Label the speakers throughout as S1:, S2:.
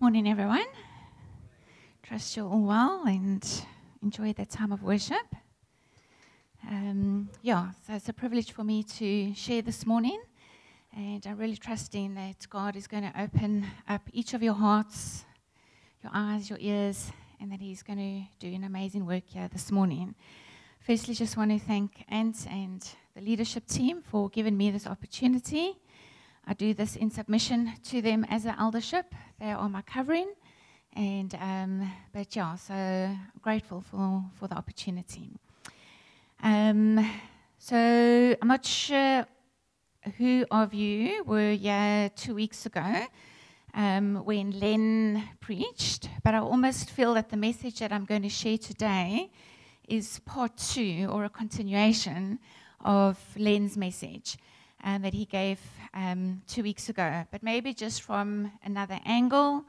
S1: Morning, everyone. Trust you're all well and enjoy that time of worship. Um, yeah, so it's a privilege for me to share this morning, and I'm really trusting that God is going to open up each of your hearts, your eyes, your ears, and that He's going to do an amazing work here this morning. Firstly, just want to thank Ant and the leadership team for giving me this opportunity. I do this in submission to them as an eldership. They are my covering. And, um, but yeah, so grateful for, for the opportunity. Um, so I'm not sure who of you were here two weeks ago um, when Len preached, but I almost feel that the message that I'm going to share today is part two or a continuation of Len's message um, that he gave um, two weeks ago, but maybe just from another angle.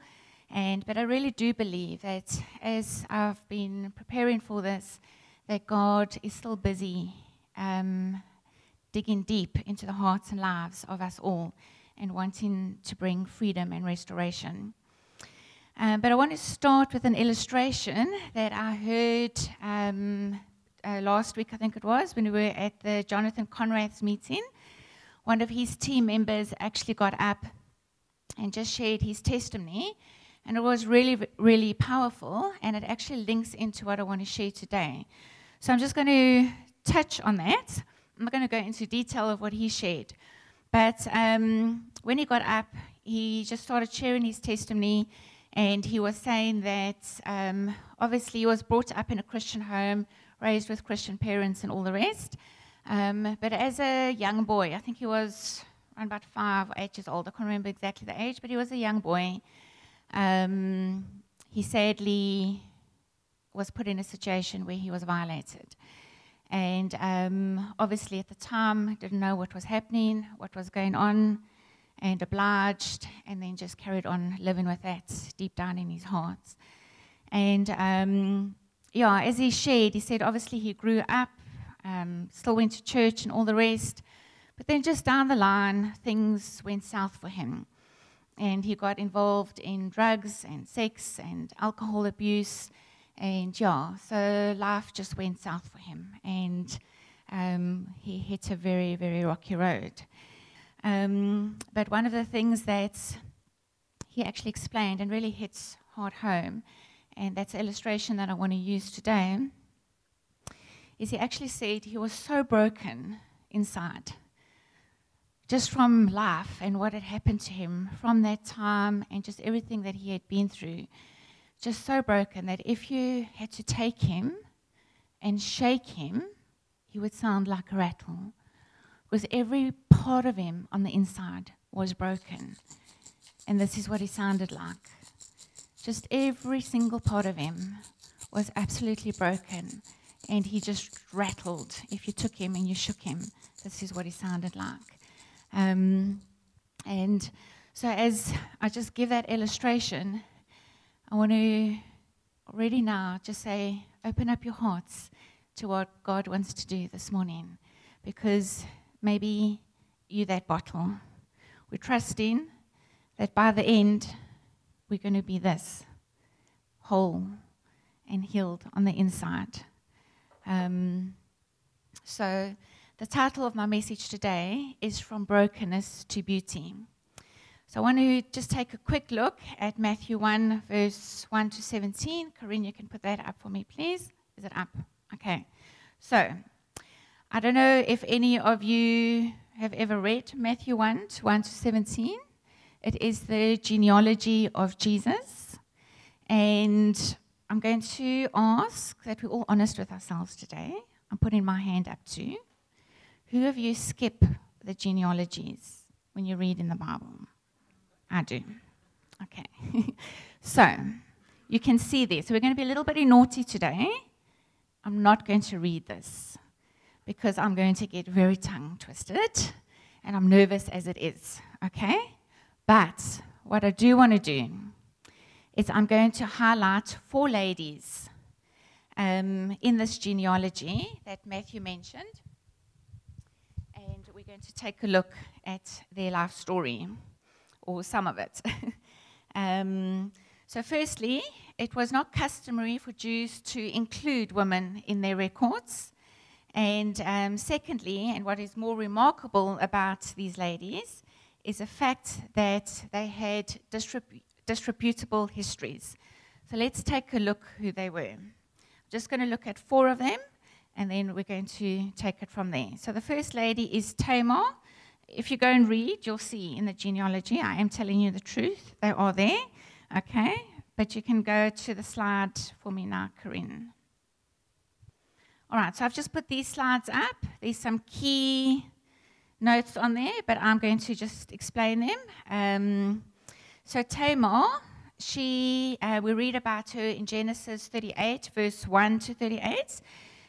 S1: And but I really do believe that as I've been preparing for this, that God is still busy um, digging deep into the hearts and lives of us all, and wanting to bring freedom and restoration. Um, but I want to start with an illustration that I heard um, uh, last week, I think it was, when we were at the Jonathan Conrathe's meeting one of his team members actually got up and just shared his testimony. And it was really, really powerful. And it actually links into what I want to share today. So I'm just going to touch on that. I'm not going to go into detail of what he shared. But um, when he got up, he just started sharing his testimony. And he was saying that um, obviously he was brought up in a Christian home, raised with Christian parents, and all the rest. Um, but as a young boy, I think he was around about five or eight years old. I can't remember exactly the age, but he was a young boy. Um, he sadly was put in a situation where he was violated. And um, obviously, at the time, didn't know what was happening, what was going on, and obliged, and then just carried on living with that deep down in his heart. And um, yeah, as he shared, he said obviously he grew up um, still went to church and all the rest. But then just down the line, things went south for him. And he got involved in drugs and sex and alcohol abuse. And yeah, so life just went south for him. And um, he hit a very, very rocky road. Um, but one of the things that he actually explained and really hits hard home, and that's an illustration that I want to use today is he actually said he was so broken inside just from life and what had happened to him from that time and just everything that he had been through. Just so broken that if you had to take him and shake him, he would sound like a rattle. Because every part of him on the inside was broken. And this is what he sounded like. Just every single part of him was absolutely broken and he just rattled. If you took him and you shook him, this is what he sounded like. Um, and so, as I just give that illustration, I want to already now just say, open up your hearts to what God wants to do this morning, because maybe you that bottle. We're trusting that by the end, we're going to be this whole and healed on the inside. Um, so, the title of my message today is From Brokenness to Beauty. So, I want to just take a quick look at Matthew 1, verse 1 to 17. Corinne, you can put that up for me, please. Is it up? Okay. So, I don't know if any of you have ever read Matthew 1, 1 to 17. It is the genealogy of Jesus. And I'm going to ask that we're all honest with ourselves today. I'm putting my hand up too. Who of you skip the genealogies when you read in the Bible? I do. Okay. so you can see this. So we're going to be a little bit naughty today. I'm not going to read this because I'm going to get very tongue twisted and I'm nervous as it is. Okay? But what I do want to do is I'm going to highlight four ladies um, in this genealogy that Matthew mentioned. And we're going to take a look at their life story, or some of it. Um, so, firstly, it was not customary for Jews to include women in their records. And um, secondly, and what is more remarkable about these ladies, is the fact that they had disrep- disreputable histories. So let's take a look who they were. I'm just going to look at four of them, and then we're going to take it from there. So the first lady is Tamar. If you go and read, you'll see in the genealogy, I am telling you the truth. They are there, okay? But you can go to the slide for me now, Corinne. All right, so I've just put these slides up. There's some key notes on there, but I'm going to just explain them. Um, so Tamar, she, uh, we read about her in Genesis 38, verse 1 to 38.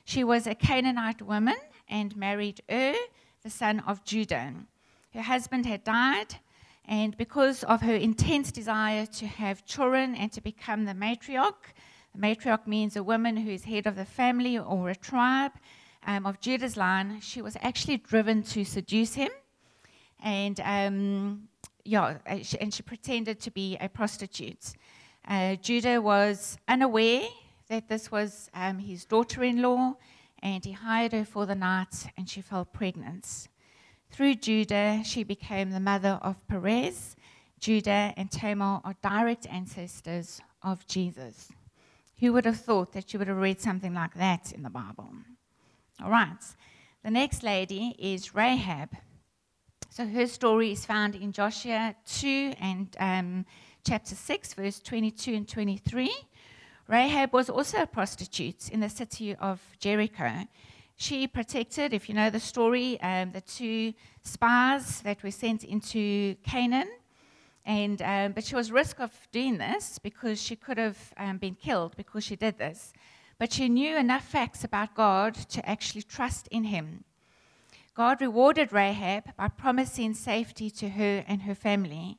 S1: She was a Canaanite woman and married Ur, the son of Judah. Her husband had died, and because of her intense desire to have children and to become the matriarch, the matriarch means a woman who is head of the family or a tribe, um, of Judah's line, she was actually driven to seduce him. And um, yeah, and she pretended to be a prostitute. Uh, Judah was unaware that this was um, his daughter in law, and he hired her for the night, and she fell pregnant. Through Judah, she became the mother of Perez. Judah and Tamar are direct ancestors of Jesus. Who would have thought that you would have read something like that in the Bible? All right. The next lady is Rahab. So her story is found in Joshua 2 and um, chapter 6, verse 22 and 23. Rahab was also a prostitute in the city of Jericho. She protected, if you know the story, um, the two spies that were sent into Canaan. And, um, but she was risk of doing this because she could have um, been killed because she did this but she knew enough facts about God to actually trust in him. God rewarded Rahab by promising safety to her and her family.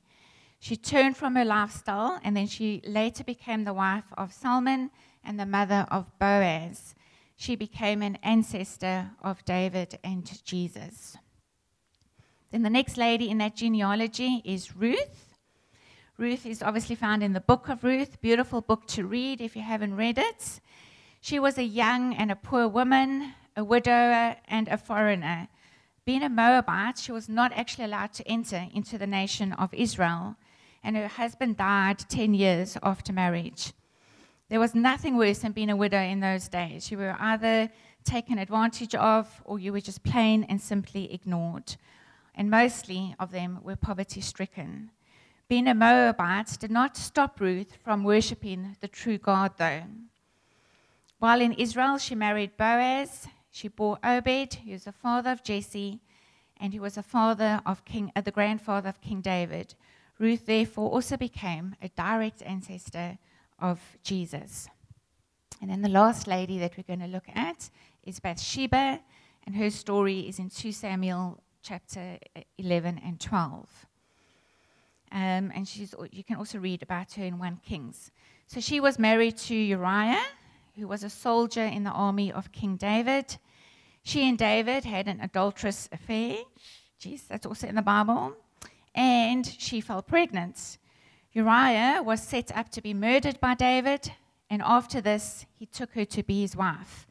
S1: She turned from her lifestyle and then she later became the wife of Solomon and the mother of Boaz. She became an ancestor of David and Jesus. Then the next lady in that genealogy is Ruth. Ruth is obviously found in the book of Ruth, beautiful book to read if you haven't read it. She was a young and a poor woman, a widower, and a foreigner. Being a Moabite, she was not actually allowed to enter into the nation of Israel, and her husband died 10 years after marriage. There was nothing worse than being a widow in those days. You were either taken advantage of or you were just plain and simply ignored. And mostly of them were poverty stricken. Being a Moabite did not stop Ruth from worshipping the true God, though. While in Israel, she married Boaz. She bore Obed, who was the father of Jesse, and who was the father of King, uh, the grandfather of King David. Ruth therefore also became a direct ancestor of Jesus. And then the last lady that we're going to look at is Bathsheba, and her story is in 2 Samuel chapter 11 and 12. Um, and she's, you can also read about her in 1 Kings. So she was married to Uriah, who was a soldier in the army of King David. She and David had an adulterous affair. Jeez, that's also in the Bible. And she fell pregnant. Uriah was set up to be murdered by David, and after this, he took her to be his wife.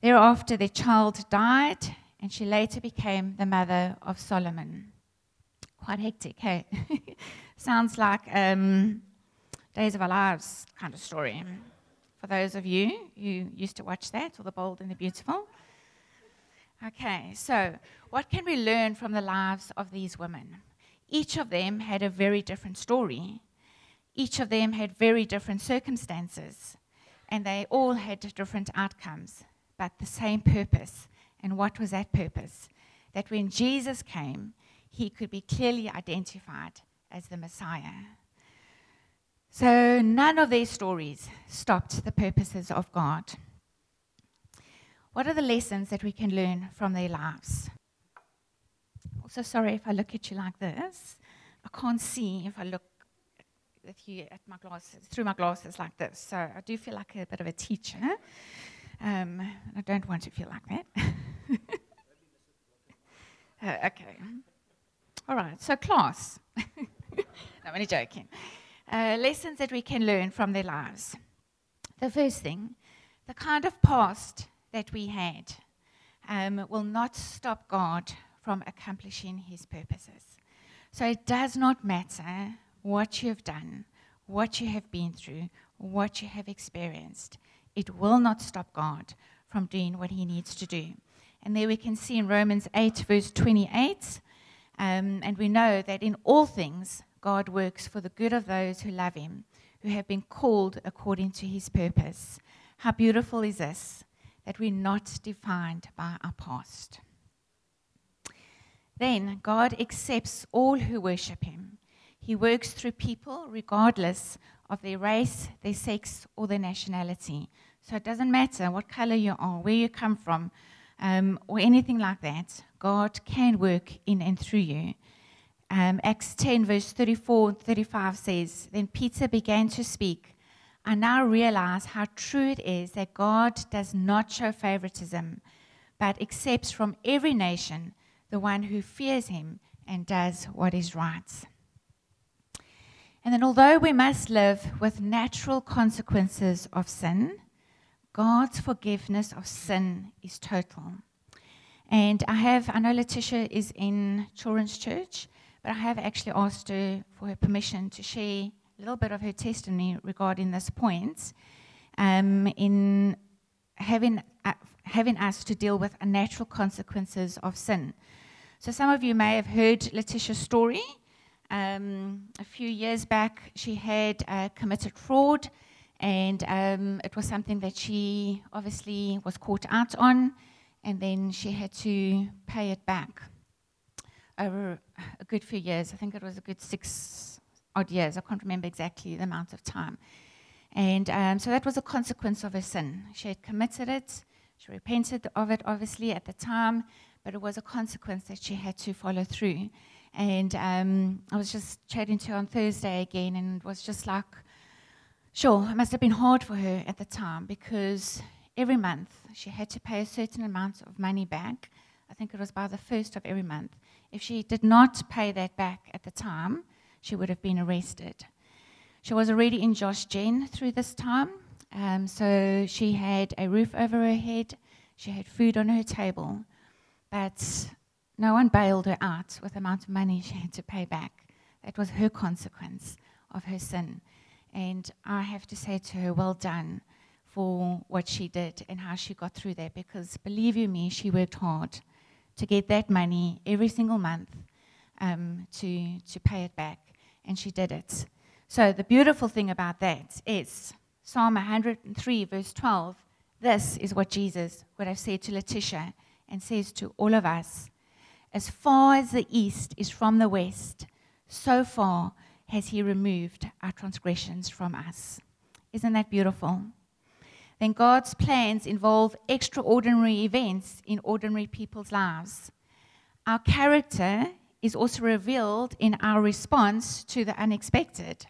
S1: Thereafter, their child died, and she later became the mother of Solomon. Quite hectic, hey? Sounds like um, Days of Our Lives kind of story for those of you who used to watch that, or The Bold and the Beautiful. Okay, so what can we learn from the lives of these women? Each of them had a very different story. Each of them had very different circumstances, and they all had different outcomes, but the same purpose. And what was that purpose? That when Jesus came, he could be clearly identified as the Messiah. So none of their stories stopped the purposes of God. What are the lessons that we can learn from their lives? Also, sorry if I look at you like this. I can't see if I look at you at my glasses through my glasses like this. So I do feel like a bit of a teacher. Um, I don't want to feel like that. uh, okay. All right. So class. no, I'm only joking. Uh, lessons that we can learn from their lives. The first thing, the kind of past that we had um, will not stop God from accomplishing his purposes. So it does not matter what you have done, what you have been through, what you have experienced. It will not stop God from doing what he needs to do. And there we can see in Romans 8, verse 28, um, and we know that in all things, God works for the good of those who love him, who have been called according to his purpose. How beautiful is this, that we're not defined by our past. Then God accepts all who worship him. He works through people regardless of their race, their sex, or their nationality. So it doesn't matter what color you are, where you come from, um, or anything like that. God can work in and through you. Um, Acts 10, verse 34 and 35 says Then Peter began to speak. I now realize how true it is that God does not show favoritism, but accepts from every nation the one who fears him and does what is right. And then, although we must live with natural consequences of sin, God's forgiveness of sin is total. And I have, I know Letitia is in Children's Church, but I have actually asked her for her permission to share a little bit of her testimony regarding this point um, in having, uh, having us to deal with natural consequences of sin. So, some of you may have heard Letitia's story. Um, a few years back, she had uh, committed fraud and um, it was something that she obviously was caught out on, and then she had to pay it back over a good few years. I think it was a good six odd years. I can't remember exactly the amount of time. And um, so that was a consequence of her sin. She had committed it, she repented of it, obviously, at the time, but it was a consequence that she had to follow through. And um, I was just chatting to her on Thursday again, and it was just like, Sure, it must have been hard for her at the time because every month she had to pay a certain amount of money back. I think it was by the first of every month. If she did not pay that back at the time, she would have been arrested. She was already in Josh Gen through this time, um, so she had a roof over her head, she had food on her table, but no one bailed her out with the amount of money she had to pay back. That was her consequence of her sin. And I have to say to her, well done for what she did and how she got through that because believe you me, she worked hard to get that money every single month um, to, to pay it back. And she did it. So the beautiful thing about that is Psalm 103, verse 12. This is what Jesus would have said to Letitia and says to all of us. As far as the east is from the west, so far has he removed our transgressions from us. Isn't that beautiful? Then God's plans involve extraordinary events in ordinary people's lives. Our character is also revealed in our response to the unexpected.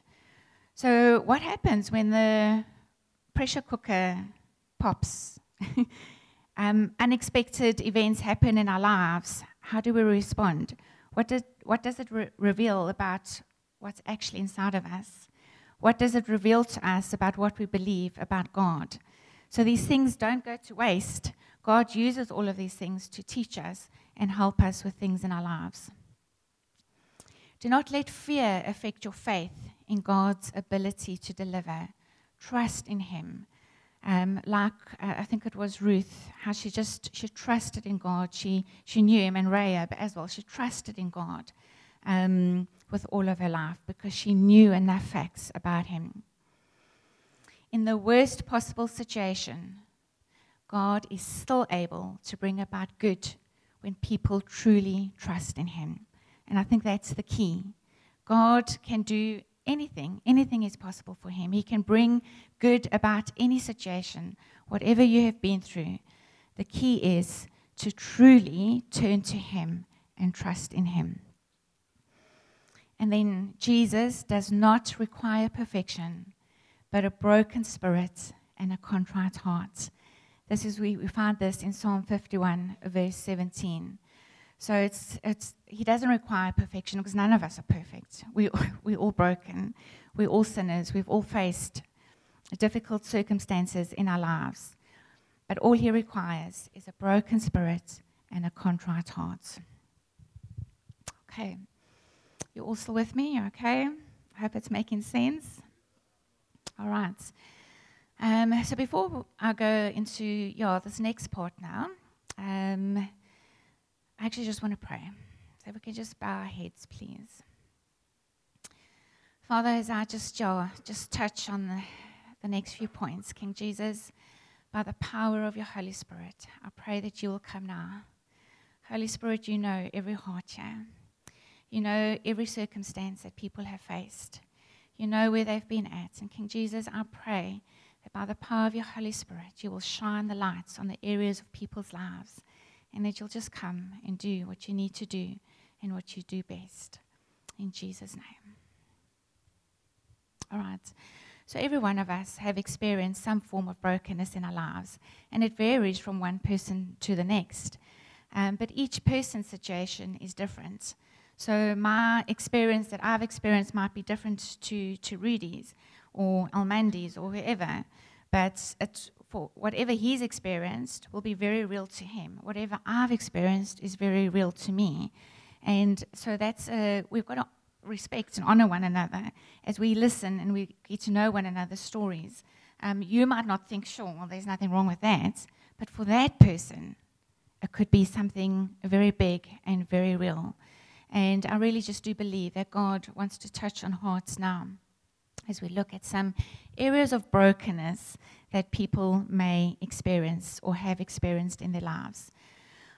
S1: So, what happens when the pressure cooker pops? um, unexpected events happen in our lives. How do we respond? What, did, what does it re- reveal about what's actually inside of us. What does it reveal to us about what we believe about God? So these things don't go to waste. God uses all of these things to teach us and help us with things in our lives. Do not let fear affect your faith in God's ability to deliver. Trust in Him. Um, like uh, I think it was Ruth, how she just she trusted in God. She she knew Him, and Rahab as well. She trusted in God. Um, with all of her life because she knew enough facts about him. In the worst possible situation, God is still able to bring about good when people truly trust in him. And I think that's the key. God can do anything, anything is possible for him. He can bring good about any situation, whatever you have been through. The key is to truly turn to him and trust in him. And then Jesus does not require perfection, but a broken spirit and a contrite heart. This is we, we find this in Psalm 51, verse 17. So it's, it's, he doesn't require perfection because none of us are perfect. We, we're all broken. We're all sinners. We've all faced difficult circumstances in our lives. But all he requires is a broken spirit and a contrite heart. Okay. You're all still with me? Okay. I hope it's making sense. All right. Um, so before I go into yeah, this next part now, um, I actually just want to pray. So if we can just bow our heads, please. Father, as I just yeah, just touch on the, the next few points, King Jesus, by the power of your Holy Spirit, I pray that you will come now. Holy Spirit, you know every heart here. You know every circumstance that people have faced. You know where they've been at. And King Jesus, I pray that by the power of your Holy Spirit, you will shine the lights on the areas of people's lives and that you'll just come and do what you need to do and what you do best. In Jesus' name. All right. So, every one of us have experienced some form of brokenness in our lives, and it varies from one person to the next. Um, but each person's situation is different. So, my experience that I've experienced might be different to, to Rudy's or Almandi's or whoever, but it, for whatever he's experienced will be very real to him. Whatever I've experienced is very real to me. And so that's, we've got to respect and honor one another as we listen and we get to know one another's stories. Um, you might not think, sure, well, there's nothing wrong with that. But for that person, it could be something very big and very real. And I really just do believe that God wants to touch on hearts now as we look at some areas of brokenness that people may experience or have experienced in their lives.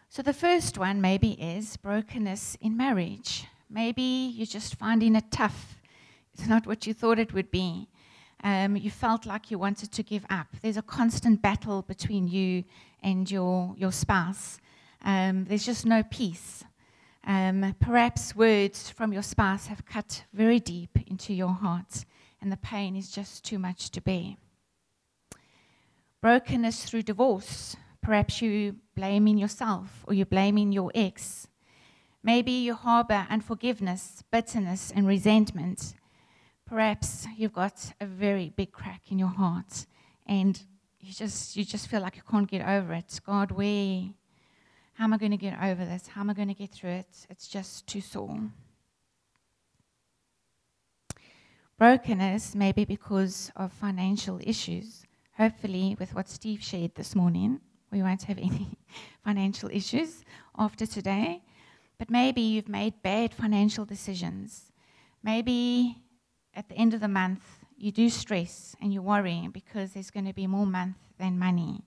S1: So, the first one maybe is brokenness in marriage. Maybe you're just finding it tough. It's not what you thought it would be. Um, you felt like you wanted to give up. There's a constant battle between you and your, your spouse. Um, there's just no peace. Um, perhaps words from your spouse have cut very deep into your heart, and the pain is just too much to bear. Brokenness through divorce. Perhaps you're blaming yourself or you're blaming your ex. Maybe you harbor unforgiveness, bitterness, and resentment. Perhaps you've got a very big crack in your heart and you just, you just feel like you can't get over it. God, where, how am I going to get over this? How am I going to get through it? It's just too sore. Brokenness, maybe because of financial issues. Hopefully, with what Steve shared this morning, we won't have any financial issues after today. But maybe you've made bad financial decisions. Maybe at the end of the month, you do stress and you worry because there's going to be more month than money.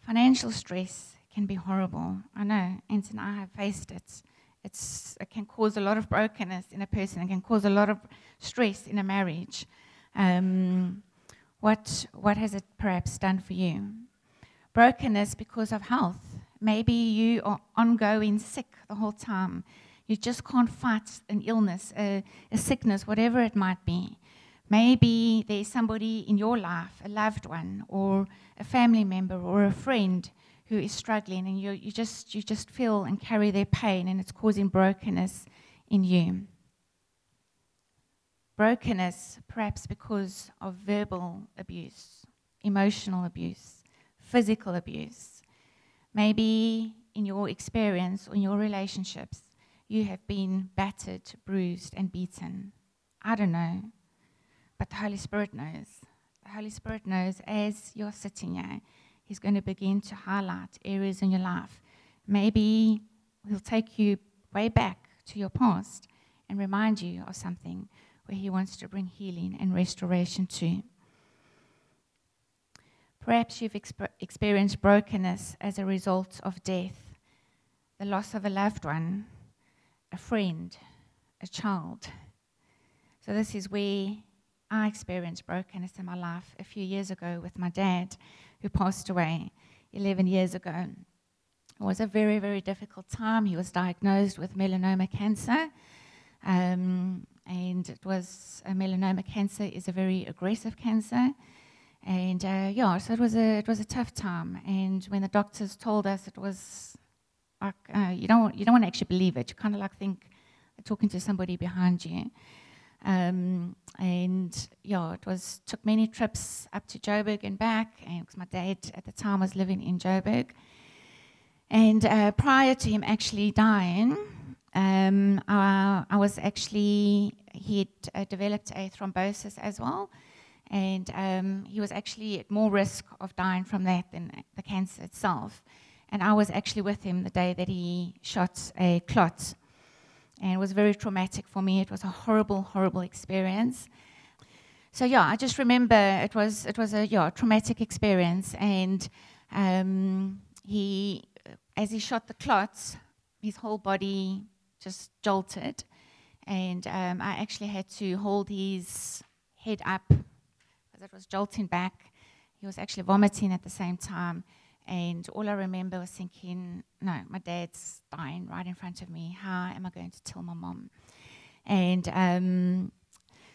S1: Financial stress can be horrible. I know, Ant and I have faced it. It's, it can cause a lot of brokenness in a person. It can cause a lot of stress in a marriage. Um, what, what has it perhaps done for you? Brokenness because of health. Maybe you are ongoing sick the whole time. You just can't fight an illness, a, a sickness, whatever it might be. Maybe there's somebody in your life, a loved one, or a family member, or a friend who is struggling, and you, you, just, you just feel and carry their pain, and it's causing brokenness in you. Brokenness, perhaps because of verbal abuse, emotional abuse, physical abuse Maybe in your experience or in your relationships, you have been battered, bruised, and beaten. I don't know. But the Holy Spirit knows. The Holy Spirit knows as you're sitting here, He's going to begin to highlight areas in your life. Maybe He'll take you way back to your past and remind you of something where He wants to bring healing and restoration to. Perhaps you've exp- experienced brokenness as a result of death, the loss of a loved one, a friend, a child. So, this is where I experienced brokenness in my life a few years ago with my dad, who passed away 11 years ago. It was a very, very difficult time. He was diagnosed with melanoma cancer. Um, and it was melanoma cancer is a very aggressive cancer. And uh, yeah, so it was a it was a tough time. And when the doctors told us it was like uh, you don't you don't want to actually believe it. You kind of like think talking to somebody behind you. Um, and yeah, it was took many trips up to Joburg and back, and because my dad at the time was living in Joburg. And uh, prior to him actually dying, um, I, I, was actually he had uh, developed a thrombosis as well, and um, he was actually at more risk of dying from that than the cancer itself. And I was actually with him the day that he shot a clot and it was very traumatic for me. It was a horrible, horrible experience. So yeah, I just remember it was it was a yeah traumatic experience, and um, he, as he shot the clots, his whole body just jolted, and um, I actually had to hold his head up because it was jolting back. He was actually vomiting at the same time, and all I remember was thinking, no, my dad's dying right in front of me. How am I going to tell my mom? And um,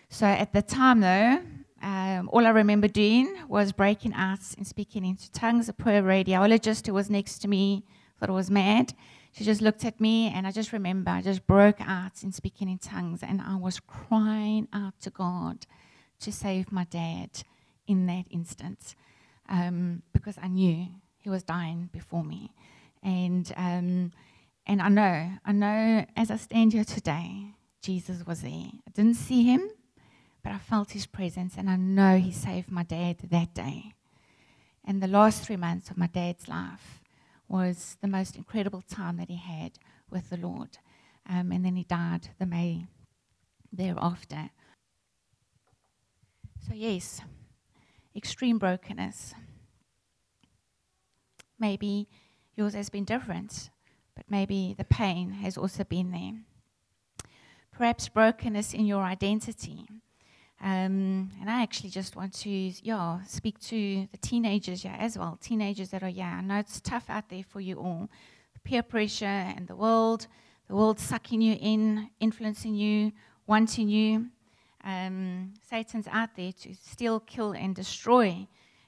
S1: so at the time, though, um, all I remember doing was breaking out and speaking into tongues. A poor radiologist who was next to me thought I was mad. She just looked at me, and I just remember I just broke out in speaking in tongues, and I was crying out to God to save my dad in that instant um, because I knew he was dying before me. And, um, and I know, I know as I stand here today, Jesus was there. I didn't see him, but I felt his presence, and I know he saved my dad that day. And the last three months of my dad's life was the most incredible time that he had with the Lord. Um, and then he died the May thereafter. So, yes, extreme brokenness. Maybe yours has been different, but maybe the pain has also been there. Perhaps brokenness in your identity. Um, and I actually just want to, yeah, speak to the teenagers yeah, as well. Teenagers that are, yeah, I know it's tough out there for you all. The peer pressure and the world, the world sucking you in, influencing you, wanting you. Um, Satan's out there to steal, kill, and destroy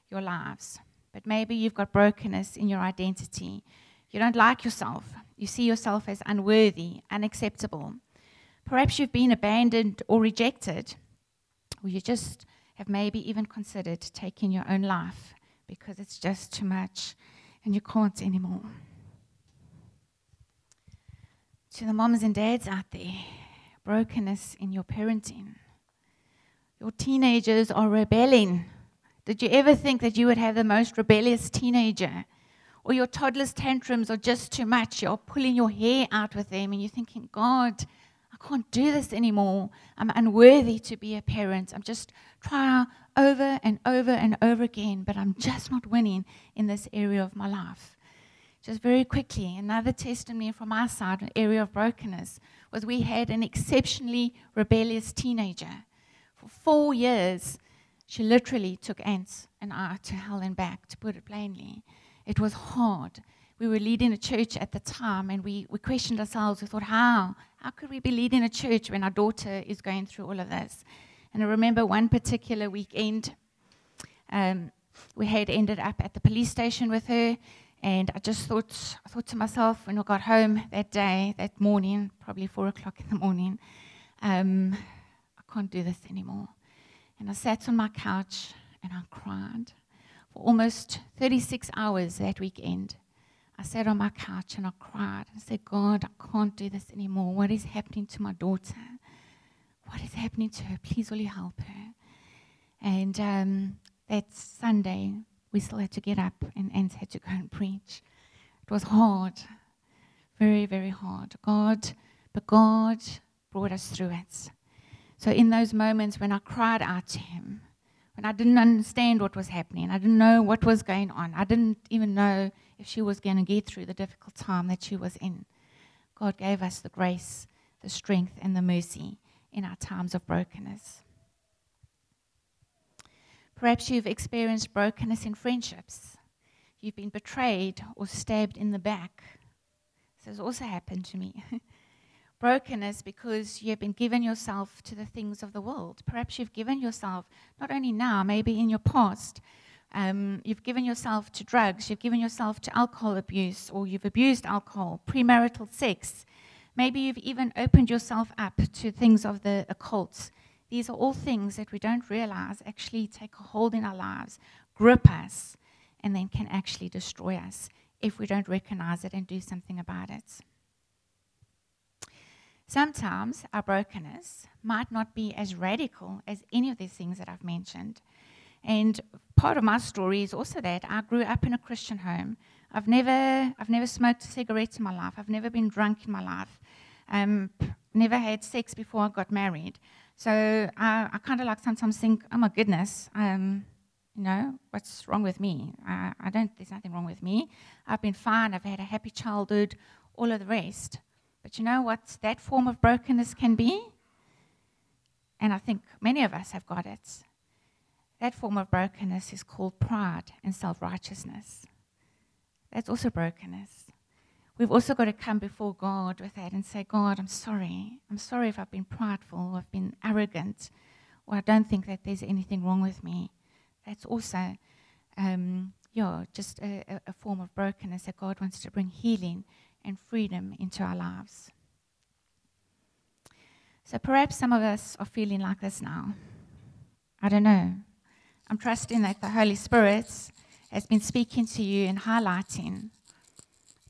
S1: your lives but maybe you've got brokenness in your identity. You don't like yourself. You see yourself as unworthy, unacceptable. Perhaps you've been abandoned or rejected, or you just have maybe even considered taking your own life because it's just too much and you can't anymore. To the moms and dads out there, brokenness in your parenting. Your teenagers are rebelling did you ever think that you would have the most rebellious teenager? Or your toddler's tantrums are just too much. You're pulling your hair out with them and you're thinking, God, I can't do this anymore. I'm unworthy to be a parent. I'm just trying over and over and over again, but I'm just not winning in this area of my life. Just very quickly, another testimony from our side, an area of brokenness, was we had an exceptionally rebellious teenager. For four years, she literally took Ants and I to hell and back, to put it plainly. It was hard. We were leading a church at the time and we, we questioned ourselves. We thought, how? How could we be leading a church when our daughter is going through all of this? And I remember one particular weekend, um, we had ended up at the police station with her, and I just thought, I thought to myself when I got home that day, that morning, probably four o'clock in the morning, um, I can't do this anymore. And I sat on my couch and I cried for almost 36 hours that weekend. I sat on my couch and I cried and I said, God, I can't do this anymore. What is happening to my daughter? What is happening to her? Please, will you help her? And um, that Sunday, we still had to get up and Ants had to go and preach. It was hard, very, very hard. God, but God brought us through it. So, in those moments when I cried out to Him, when I didn't understand what was happening, I didn't know what was going on, I didn't even know if she was going to get through the difficult time that she was in, God gave us the grace, the strength, and the mercy in our times of brokenness. Perhaps you've experienced brokenness in friendships. You've been betrayed or stabbed in the back. This has also happened to me. brokenness because you've been given yourself to the things of the world. Perhaps you've given yourself, not only now, maybe in your past, Um, you've given yourself to drugs, you've given yourself to alcohol abuse, or you've abused alcohol, premarital sex. Maybe you've even opened yourself up to things of the occult. These are all things that we don't realize actually take a hold in our lives, grip us, and then can actually destroy us if we don't recognize it and do something about it. Sometimes our brokenness might not be as radical as any of these things that I've mentioned. And part of my story is also that I grew up in a Christian home. I've never, I've never smoked a cigarette in my life. I've never been drunk in my life. Um, never had sex before I got married. So I, I kind of like sometimes think, oh my goodness, um, you know, what's wrong with me? I, I don't, there's nothing wrong with me. I've been fine. I've had a happy childhood, all of the rest. But you know what that form of brokenness can be? And I think many of us have got it. That form of brokenness is called pride and self righteousness. That's also brokenness. We've also got to come before God with that and say, God, I'm sorry. I'm sorry if I've been prideful or I've been arrogant or I don't think that there's anything wrong with me. That's also, um, yeah, just a, a form of brokenness that God wants to bring healing and freedom into our lives. So perhaps some of us are feeling like this now. I don't know. I'm trusting that the Holy Spirit has been speaking to you and highlighting.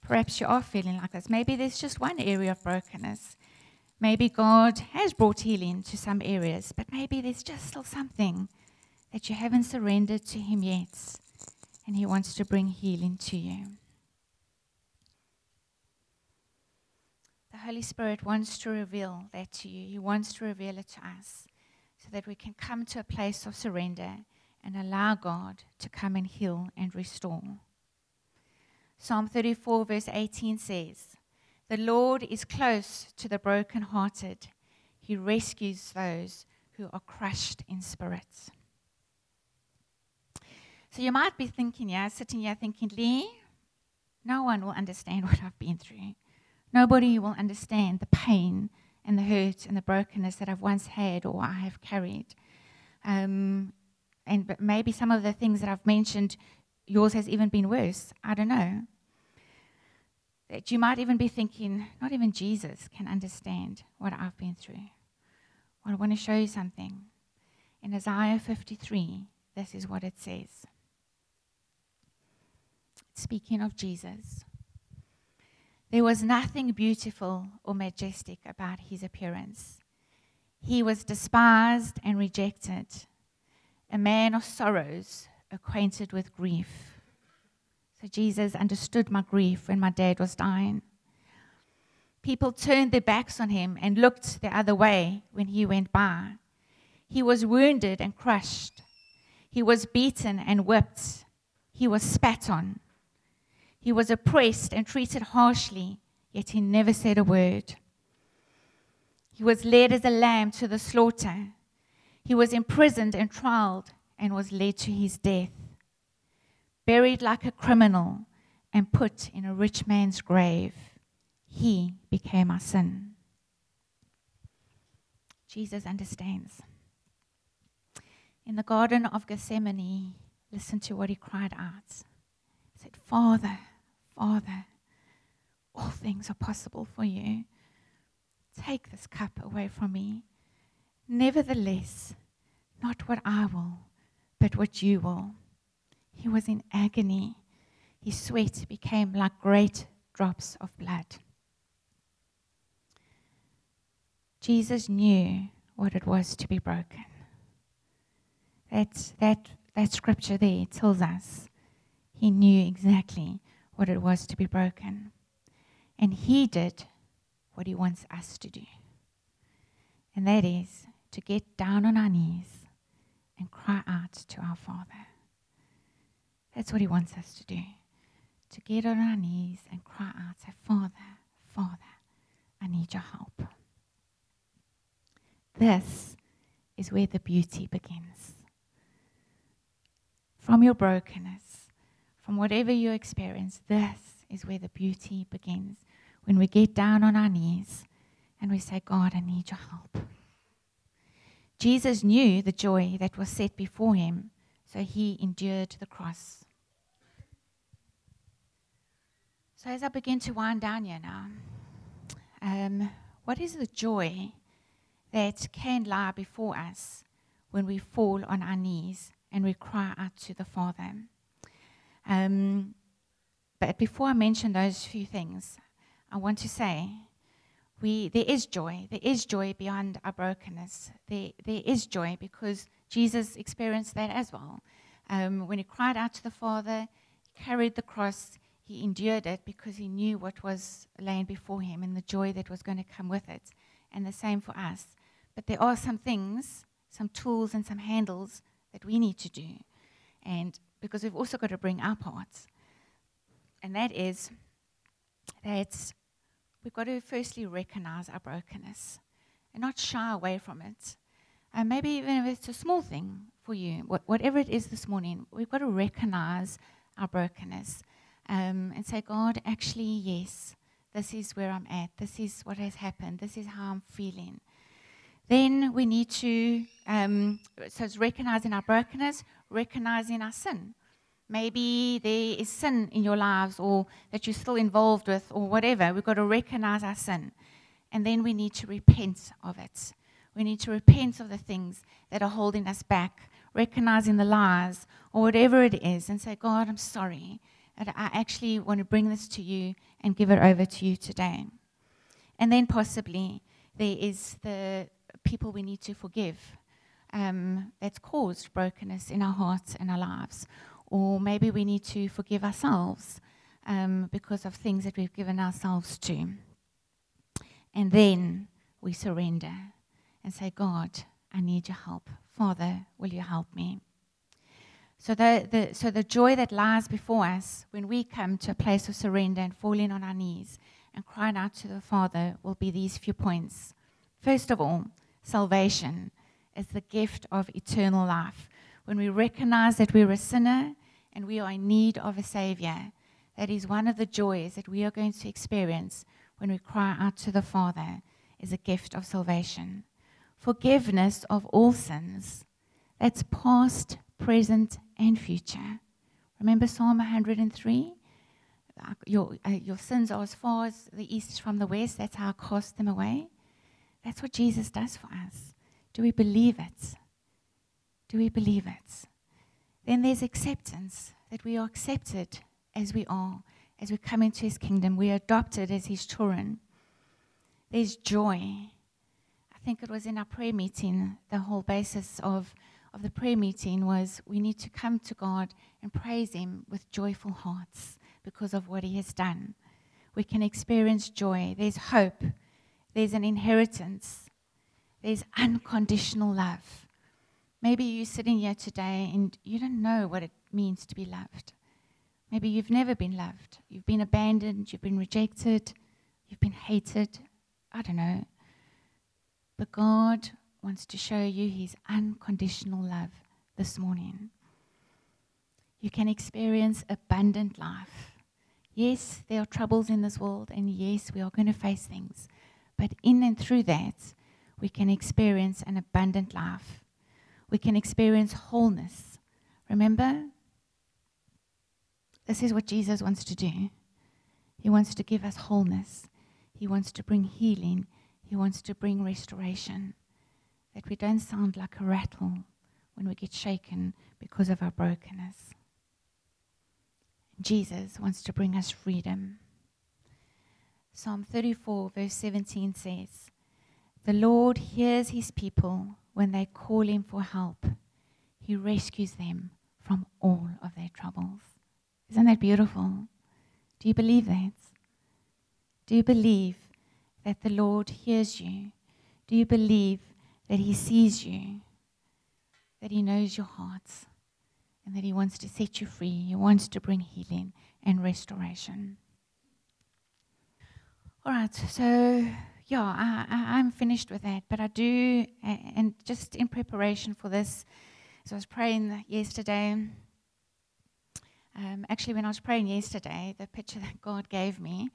S1: Perhaps you are feeling like this. Maybe there's just one area of brokenness. Maybe God has brought healing to some areas, but maybe there's just still something that you haven't surrendered to Him yet, and He wants to bring healing to you. Holy Spirit wants to reveal that to you. He wants to reveal it to us so that we can come to a place of surrender and allow God to come and heal and restore. Psalm 34, verse 18 says, The Lord is close to the brokenhearted, He rescues those who are crushed in spirit. So you might be thinking, yeah, sitting here thinking, Lee, no one will understand what I've been through. Nobody will understand the pain and the hurt and the brokenness that I've once had or I have carried. Um, and maybe some of the things that I've mentioned, yours has even been worse. I don't know. That you might even be thinking, not even Jesus can understand what I've been through. Well, I want to show you something. In Isaiah 53, this is what it says. Speaking of Jesus, there was nothing beautiful or majestic about his appearance. He was despised and rejected a man of sorrows, acquainted with grief. So Jesus understood my grief when my dad was dying. People turned their backs on him and looked the other way when he went by. He was wounded and crushed. He was beaten and whipped. He was spat on. He was oppressed and treated harshly, yet he never said a word. He was led as a lamb to the slaughter he was imprisoned and trialed and was led to his death, buried like a criminal and put in a rich man's grave. He became our sin. Jesus understands. In the Garden of Gethsemane, listen to what he cried out. He said, Father, Father, all things are possible for you. Take this cup away from me. Nevertheless, not what I will, but what you will. He was in agony. His sweat became like great drops of blood. Jesus knew what it was to be broken. That, that, that scripture there tells us he knew exactly what it was to be broken. And he did what he wants us to do. And that is to get down on our knees and cry out to our Father. That's what He wants us to do. To get on our knees and cry out, say, Father, Father, I need your help. This is where the beauty begins. From your brokenness, from whatever you experience, this is where the beauty begins. When we get down on our knees and we say, God, I need your help. Jesus knew the joy that was set before him, So he endured the cross. So as I begin to wind down here now, um, what is the joy that can lie before us when we fall on our knees and we cry out to the Father? Um, but before I mention those few things, I want to say we, there is joy. There is joy beyond our brokenness. There, there is joy because Jesus experienced that as well. Um, when he cried out to the Father, he carried the cross, he endured it because he knew what was laying before him and the joy that was going to come with it. And the same for us. But there are some things, some tools, and some handles that we need to do. And because we've also got to bring our parts. And that is that we've got to firstly recognize our brokenness and not shy away from it. And maybe even if it's a small thing for you, whatever it is this morning, we've got to recognize our brokenness um, and say, God, actually, yes, this is where I'm at. This is what has happened. This is how I'm feeling. Then we need to, um, so it's recognizing our brokenness, recognizing our sin. Maybe there is sin in your lives or that you're still involved with or whatever. We've got to recognize our sin. And then we need to repent of it. We need to repent of the things that are holding us back, recognizing the lies or whatever it is, and say, God, I'm sorry. I actually want to bring this to you and give it over to you today. And then possibly there is the people we need to forgive um, that's caused brokenness in our hearts and our lives or maybe we need to forgive ourselves um, because of things that we've given ourselves to. And then we surrender and say, God, I need your help. Father, will you help me? So the, the, so the joy that lies before us when we come to a place of surrender and falling on our knees and crying out to the Father will be these few points. First of all, salvation is the gift of eternal life. When we recognize that we're a sinner and we are in need of a Savior. That is one of the joys that we are going to experience when we cry out to the Father, is a gift of salvation. Forgiveness of all sins. That's past, present, and future. Remember Psalm 103? Your, uh, your sins are as far as the east from the west. That's how I cast them away. That's what Jesus does for us. Do we believe it? Do we believe it? Then there's acceptance, that we are accepted as we are, as we come into his kingdom. We are adopted as his children. There's joy. I think it was in our prayer meeting, the whole basis of, of the prayer meeting was we need to come to God and praise him with joyful hearts because of what he has done. We can experience joy. There's hope. There's an inheritance. There's unconditional love. Maybe you're sitting here today and you don't know what it means to be loved. Maybe you've never been loved. You've been abandoned, you've been rejected, you've been hated. I don't know. But God wants to show you his unconditional love this morning. You can experience abundant life. Yes, there are troubles in this world, and yes, we are going to face things. But in and through that, we can experience an abundant life we can experience wholeness. Remember? This is what Jesus wants to do. He wants to give us wholeness. He wants to bring healing. He wants to bring restoration. That we don't sound like a rattle when we get shaken because of our brokenness. Jesus wants to bring us freedom. Psalm 34, verse 17 says, The Lord hears his people when they call him for help, he rescues them from all of their troubles. Isn't that beautiful? Do you believe that? Do you believe that the Lord hears you? Do you believe that he sees you? That he knows your hearts? And that he wants to set you free? He wants to bring healing and restoration. All right, so yeah, I, am finished with that. But I do, and just in preparation for this, as I was praying yesterday, um, actually, when I was praying yesterday, the picture that God gave me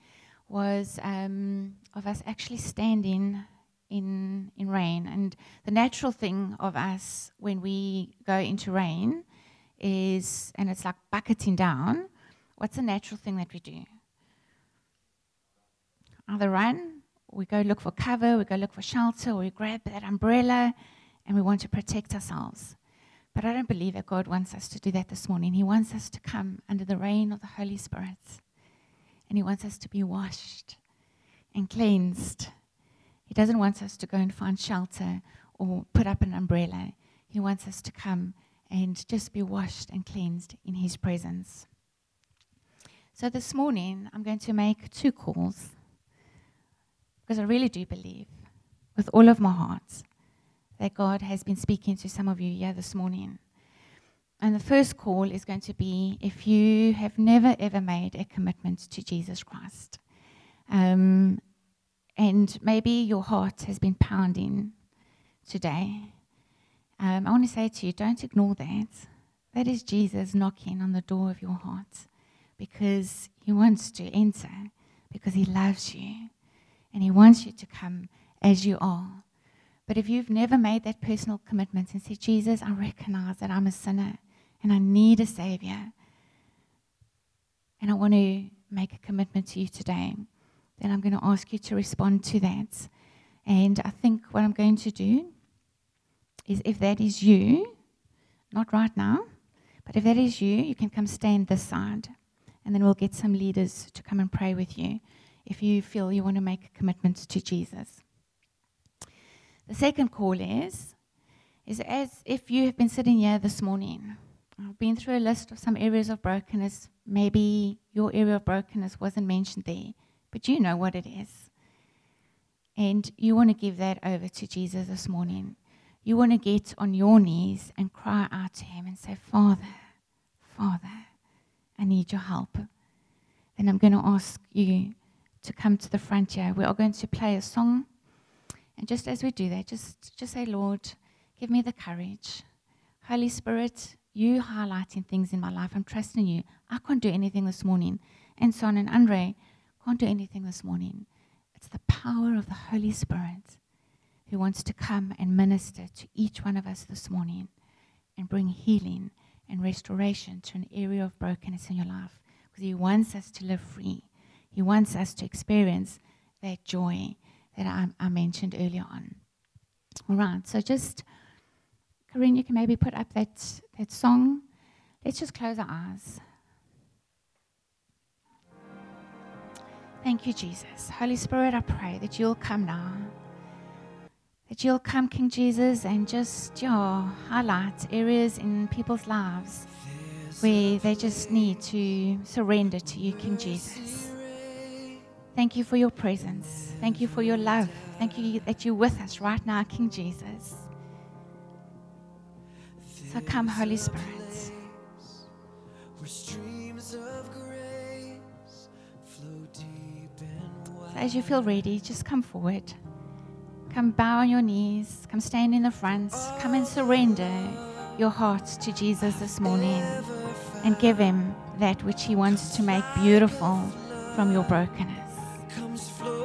S1: was um, of us actually standing in, in rain. And the natural thing of us when we go into rain is, and it's like bucketing down, what's the natural thing that we do? Either run, we go look for cover, we go look for shelter, or we grab that umbrella and we want to protect ourselves. But I don't believe that God wants us to do that this morning. He wants us to come under the reign of the Holy Spirit. And He wants us to be washed and cleansed. He doesn't want us to go and find shelter or put up an umbrella. He wants us to come and just be washed and cleansed in His presence. So this morning, I'm going to make two calls because I really do believe with all of my heart that God has been speaking to some of you here this morning. And the first call is going to be if you have never ever made a commitment to Jesus Christ. Um, and maybe your heart has been pounding today. Um, I want to say to you, don't ignore that. That is Jesus knocking on the door of your heart because he wants to enter, because he loves you, and he wants you to come as you are. But if you've never made that personal commitment and said, Jesus, I recognize that I'm a sinner and I need a Savior, and I want to make a commitment to you today, then I'm going to ask you to respond to that. And I think what I'm going to do is if that is you, not right now, but if that is you, you can come stand this side. And then we'll get some leaders to come and pray with you if you feel you want to make a commitment to Jesus. The second call is, is as if you have been sitting here this morning. I've been through a list of some areas of brokenness. Maybe your area of brokenness wasn't mentioned there, but you know what it is. And you want to give that over to Jesus this morning. You want to get on your knees and cry out to Him and say, Father, Father, I need your help. Then I'm going to ask you to come to the front here. We are going to play a song. And just as we do that, just, just say, Lord, give me the courage. Holy Spirit, you highlighting things in my life. I'm trusting you. I can't do anything this morning. And Son and Andre can't do anything this morning. It's the power of the Holy Spirit who wants to come and minister to each one of us this morning and bring healing and restoration to an area of brokenness in your life. Because He wants us to live free, He wants us to experience that joy that I, I mentioned earlier on. All right, so just, Corinne, you can maybe put up that, that song. Let's just close our eyes. Thank you, Jesus. Holy Spirit, I pray that you'll come now. That you'll come, King Jesus, and just yeah, highlight areas in people's lives where they just need to surrender to you, King Jesus. Thank you for your presence. Thank you for your love. Thank you that you're with us right now, King Jesus. So come, Holy Spirit. So as you feel ready, just come forward. Come bow on your knees. Come stand in the front. Come and surrender your heart to Jesus this morning and give him that which he wants to make beautiful from your brokenness comes flowing.